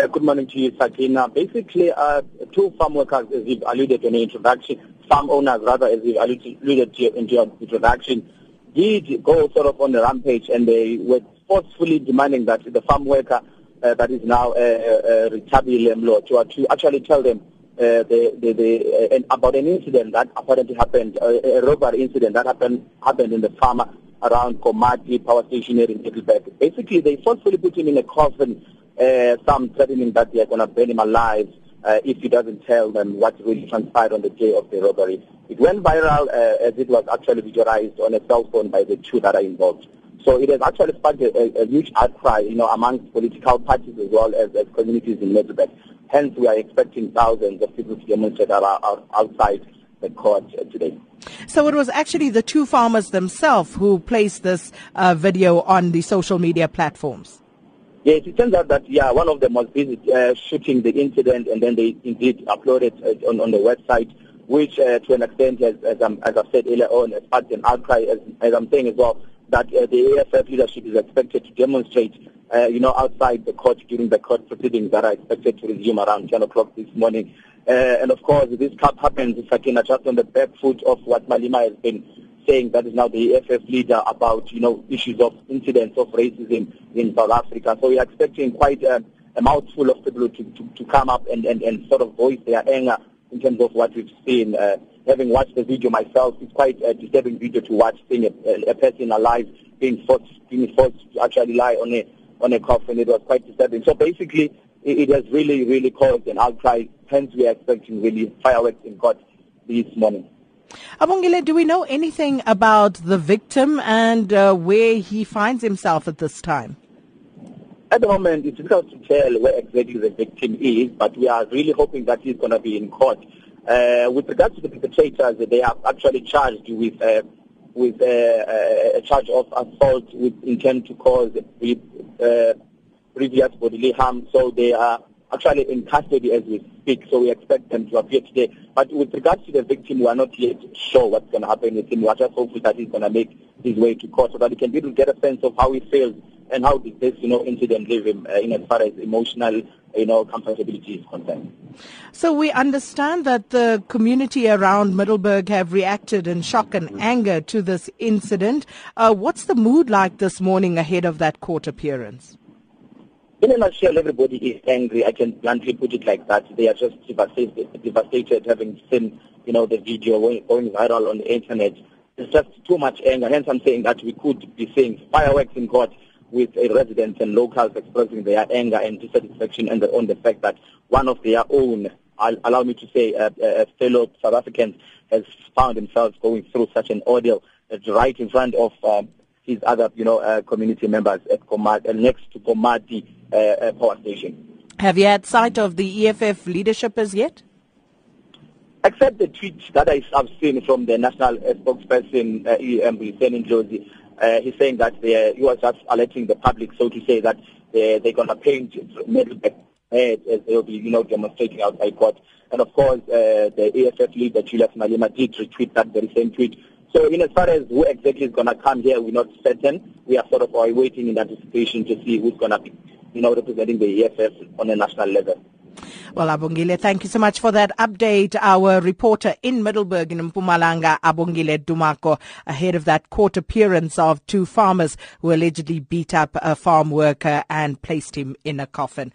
Uh, good morning to you, Sakina. Basically, uh, two farm workers, as you've alluded in the introduction, farm owners rather, as you've alluded to in your introduction, did go sort of on the rampage and they were forcefully demanding that the farm worker uh, that is now uh, uh, Rethabile Mlotshwa, to actually tell them uh, the, the, the, uh, about an incident that apparently happened, uh, a robbery incident that happened happened in the farm around Komati power station here in Middelburg. Basically, they forcefully put him in a coffin uh, some threatening that they are going to burn him alive uh, if he doesn't tell them what really transpired on the day of the robbery. It went viral uh, as it was actually visualized on a cell phone by the two that are involved. So it has actually sparked a, a, a huge outcry, you know, amongst political parties as well as, as communities in Middelburg. Hence, we are expecting thousands of people to demonstrate outside the court today. So it was actually the two farmers themselves who placed this uh, video on the social media platforms. Yes, it turns out that yeah, one of them was busy uh, shooting the incident, and then they indeed uploaded it on, on the website, which uh, to an extent, as, as, as I've said earlier on, has sparked an outcry. As, as I'm saying as well, that uh, the EFF leadership is expected to demonstrate, uh, you know, outside the court during the court proceedings that are expected to resume around 10 o'clock this morning. Uh, and of course, this cup happens, if I can adjust on the back foot of what Malema has been saying that is now the EFF leader about, you know, issues of incidents of racism in South Africa. So we are expecting quite a, a mouthful of people to, to, to come up and, and, and sort of voice their anger in terms of what we've seen. Uh, having watched the video myself, it's quite a disturbing video to watch, seeing a, a person alive being forced, being forced to actually lie on a, on a coffin. It was quite disturbing. So basically, it, it has really, really caused an outcry. Hence, we are expecting really fireworks in court this morning. Abongile, do we know anything about the victim and uh, where he finds himself at this time? At the moment, it's difficult to tell where exactly the victim is, but we are really hoping that he's going to be in court. Uh, with regards to the perpetrators, they are actually charged with uh, with uh, uh a charge of assault with intent to cause uh, previous bodily harm. So they are actually in custody as we speak, so we expect them to appear today. But with regards to the victim, we are not yet sure what's going to happen with him. We are just hopeful that he's going to make his way to court so that he can to get a sense of how he feels and how did this, you know, incident leave him uh, in as far as emotional, you know, compatibility is concerned. So we understand that the community around Middelburg have reacted in shock and mm-hmm. anger to this incident. Uh, what's the mood like this morning ahead of that court appearance? In a nutshell, everybody is angry. I can bluntly put it like that. They are just devastated, devastated having seen, you know, the video going viral on the internet. It's just too much anger. Hence, I'm saying that we could be seeing fireworks in court with residents and locals expressing their anger and dissatisfaction and on the fact that one of their own, allow me to say, uh, uh, fellow South Africans has found themselves going through such an ordeal right in front of um, his other, you know, uh, community members at Komati, next to Komati uh, uh, power station. Have you had sight of the EFF leadership as yet? Except the tweets that I've seen from the national spokesperson, uh, EM Josie, uh, he's saying that they, he was just alerting the public, so to say, that they, they're going to paint Middelburg red as they'll be, you know, demonstrating outside court. And of course, uh, the EFF leader, Julius Malema, did retweet that very same tweet. So in as far as who exactly is going to come here, we're not certain. We are sort of waiting in anticipation to see who's going to be, you know, representing the EFF on a national level. Well, Abongile, thank you so much for that update. Our reporter in Middelburg in Mpumalanga, Abongile Dumako, ahead of that court appearance of two farmers who allegedly beat up a farm worker and placed him in a coffin.